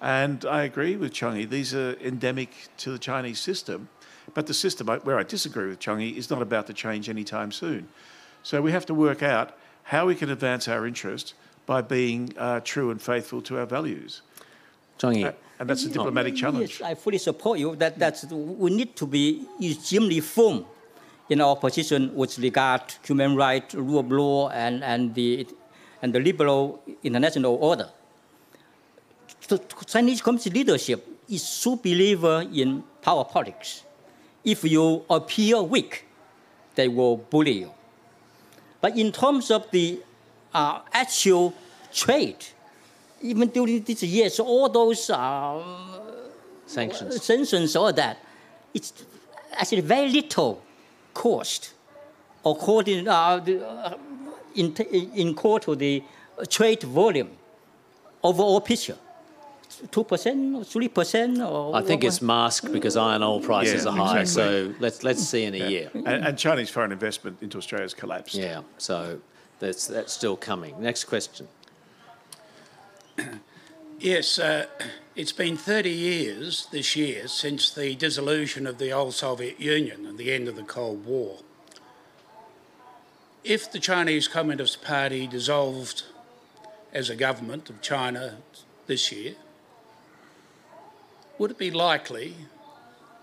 And I agree with Chongyi, these are endemic to the Chinese system. But the system, where I disagree with Chongyi, is not about to change anytime soon. So we have to work out how we can advance our interest by being uh, true and faithful to our values. Chongyi. Uh, and that's a diplomatic challenge. Yes, I fully support you. That that's we need to be extremely firm in our position with regard to human rights, rule of law, and, and the and the liberal international order. The Chinese Communist leadership is true believer in power politics. If you appear weak, they will bully you. But in terms of the uh, actual trade, even during these years, all those uh, Sanctions. sanctions, all that, it's actually very little cost according uh, the, uh, in, in core to the trade volume overall picture. two percent or three percent or I think what- it's masked because iron ore prices Yeah, are high. exactly. So let's let's see in a year. And, and Chinese foreign investment into Australia has collapsed. Yeah. So that's that's still coming. Next question. Yes, uh, it's been 30 years this year since the dissolution of the old Soviet Union and the end of the Cold War. If the Chinese Communist Party dissolved as a government of China this year, would it be likely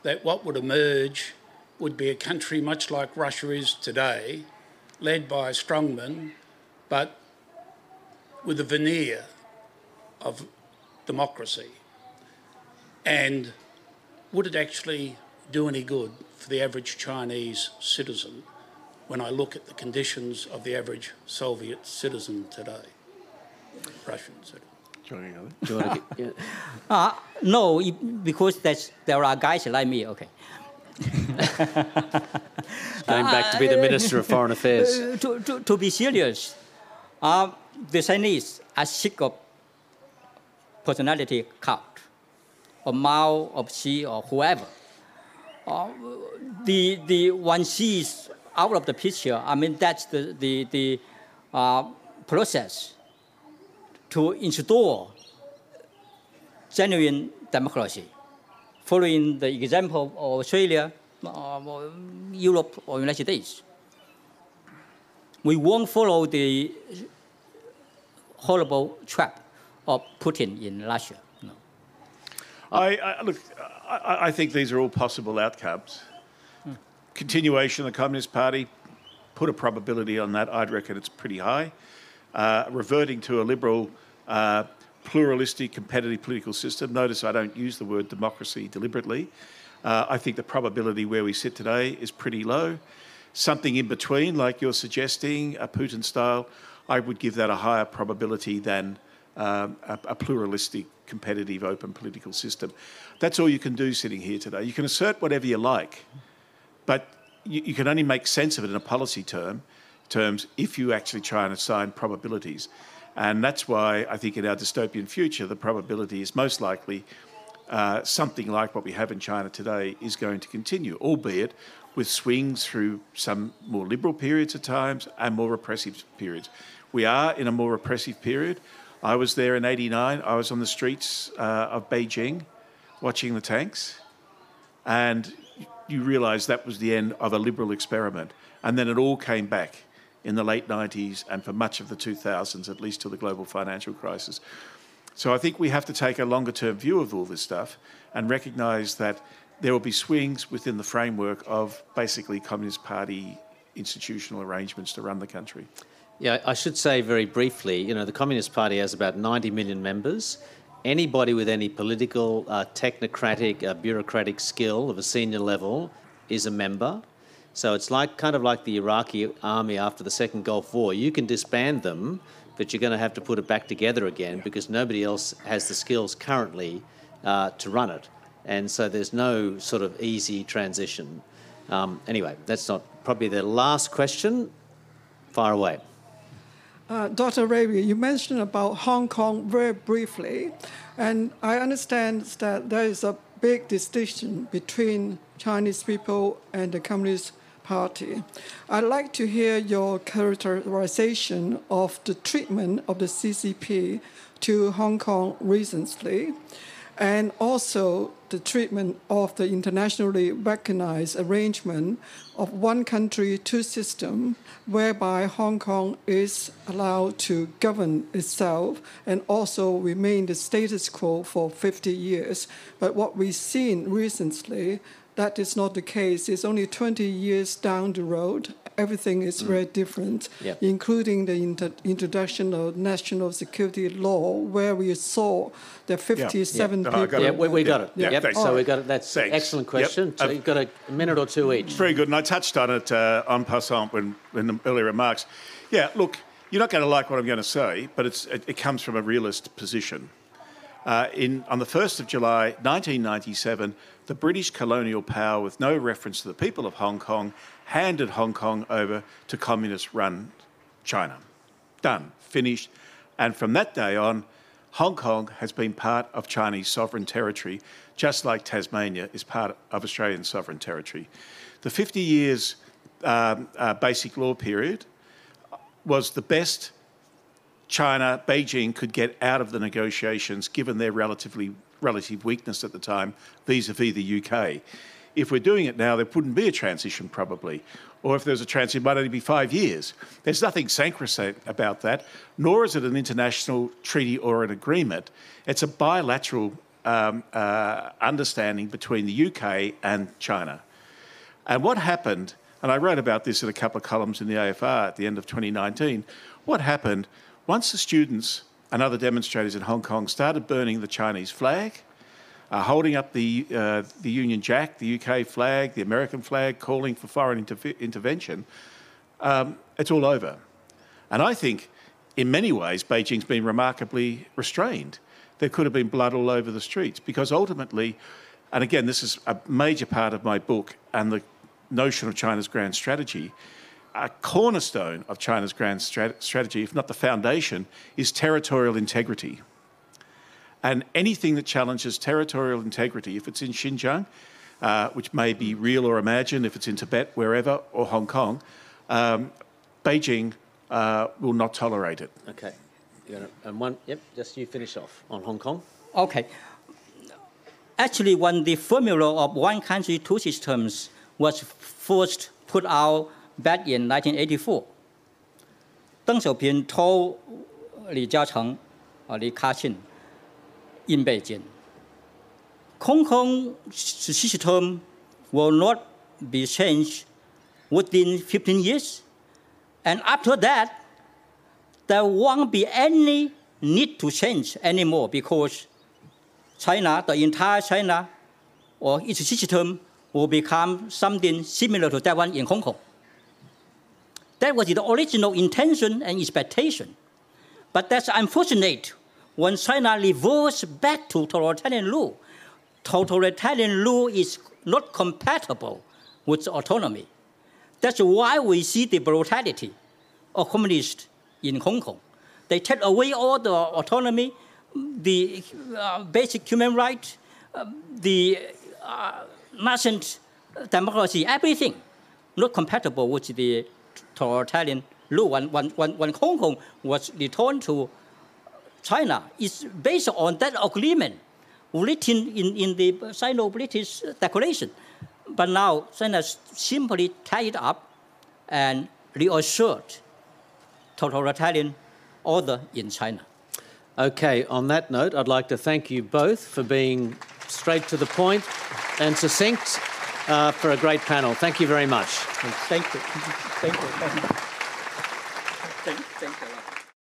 that what would emerge would be a country much like Russia is today, led by a strongman, but with a veneer of democracy? And would it actually do any good for the average Chinese citizen when I look at the conditions of the average Soviet citizen today? Russian citizen. Do you want to get, yeah. Uh, no, it- because that's, there are guys like me. Okay. going back to be the Minister of Foreign Affairs? Uh, to, to, to be serious, uh, the Chinese are sick of personality cult, or Mao, or Xi, or whoever. Uh, the, the one sees out of the picture, I mean, that's the, the, the uh, process to install genuine democracy, following the example of Australia, uh, Europe, or United States we won't follow the horrible trap of Putin in Russia. No. I, I look. I, I think these are all possible outcomes. Continuation of the Communist Party, put a probability on that. I'd reckon it's pretty high. Uh, reverting to a liberal, uh, pluralistic, competitive political system. Notice I don't use the word democracy deliberately. Uh, I think the probability where we sit today is pretty low. Something in between, like you're suggesting, a Putin style, I would give that a higher probability than um, a, a pluralistic, competitive, open political system. That's all you can do sitting here today. You can assert whatever you like, but you, you can only make sense of it in a policy term terms if you actually try and assign probabilities. And that's why I think in our dystopian future, the probability is most likely uh, something like what we have in China today is going to continue, albeit with swings through some more liberal periods at times and more repressive periods. We are in a more repressive period. I was there in 89. I was on the streets uh, of Beijing watching the tanks, and you realise that was the end of a liberal experiment. And then it all came back in the late 90s and for much of the 2000s, at least till the global financial crisis. So I think we have to take a longer term view of all this stuff and recognise that there will be swings within the framework of basically Communist Party institutional arrangements to run the country. Yeah, I should say very briefly, you know, the Communist Party has about 90 million members. Anybody with any political, uh, technocratic, uh, bureaucratic skill of a senior level is a member. So it's like kind of like the Iraqi army after the second Gulf War. You can disband them, but you're going to have to put it back together again because nobody else has the skills currently uh, to run it. And so there's no sort of easy transition. Um, anyway, that's not probably the last question. Far away. Uh, Dr. Raby, you mentioned about Hong Kong very briefly, and I understand that there is a big distinction between Chinese people and the Communist Party. I'd like to hear your characterization of the treatment of the CCP to Hong Kong recently, and also the treatment of the internationally recognized arrangement of one country, two system, whereby Hong Kong is allowed to govern itself and also remain the status quo for 50 years. But what we've seen recently, that is not the case. It's only 20 years down the road. Everything is very different, Yep. including the inter- introduction of national security law, where we saw the 57 No, I people. it. Yeah, we, we got it. yeah, yep. thanks. So we got it. That's Thanks. excellent Yep. question. So Uh, you've got a minute or two each. Very good. And I touched on it uh, en passant when, in the earlier remarks. Yeah, look, you're not going to like what I'm going to say, but it's, it, it comes from a realist position. Uh, in, on the 1st of July 1997, the British colonial power, with no reference to the people of Hong Kong, handed Hong Kong over to communist run China. Done, finished. And from that day on, Hong Kong has been part of Chinese sovereign territory, just like Tasmania is part of Australian sovereign territory. The 50 years um, uh, basic law period was the best China, Beijing could get out of the negotiations given their relatively relative weakness at the time vis-a-vis the UK. If we're doing it now, there wouldn't be a transition probably. Or if there's a transition, it might only be five years. There's nothing sacrosanct about that, nor is it an international treaty or an agreement. It's a bilateral um, uh, understanding between the UK and China. And what happened, and I wrote about this in a couple of columns in the AFR at the end of 2019, what happened once the students and other demonstrators in Hong Kong started burning the Chinese flag, uh, holding up the, uh, the Union Jack, the UK flag, the American flag, calling for foreign intervention, um, it's all over. And I think, in many ways, Beijing's been remarkably restrained. There could have been blood all over the streets because ultimately, and again, this is a major part of my book and the notion of China's grand strategy a cornerstone of China's grand strat- strategy, if not the foundation, is territorial integrity. And anything that challenges territorial integrity, if it's in Xinjiang, uh, which may be real or imagined, if it's in Tibet, wherever, or Hong Kong, um, Beijing uh, will not tolerate it. Okay. And one, yep, just you finish off on Hong Kong. Okay. Actually, when the formula of one country, two systems was first put out back in 1984, Deng Xiaoping told Li Jiacheng, or uh, Li Ka-shing, in Beijing, Hong Kong system will not be changed within 15 years. And after that, there won't be any need to change anymore because China, the entire China, or its system will become something similar to that one in Hong Kong. That was the original intention and expectation. But that's unfortunate when China reversed back to totalitarian rule. Totalitarian rule is not compatible with autonomy. That's why we see the brutality of communists in Hong Kong. They take away all the autonomy, the uh, basic human rights, uh, the uh, democracy, everything not compatible with the totalitarian rule when, when, when Hong Kong was returned to China is based on that agreement written in, in the Sino-British Declaration. But now China simply tied it up and reassured totalitarian order in China. Okay, on that note, I'd like to thank you both for being straight to the point and succinct uh, for a great panel. Thank you very much. Thank you. Thank you. Thank you. Thank, thank you.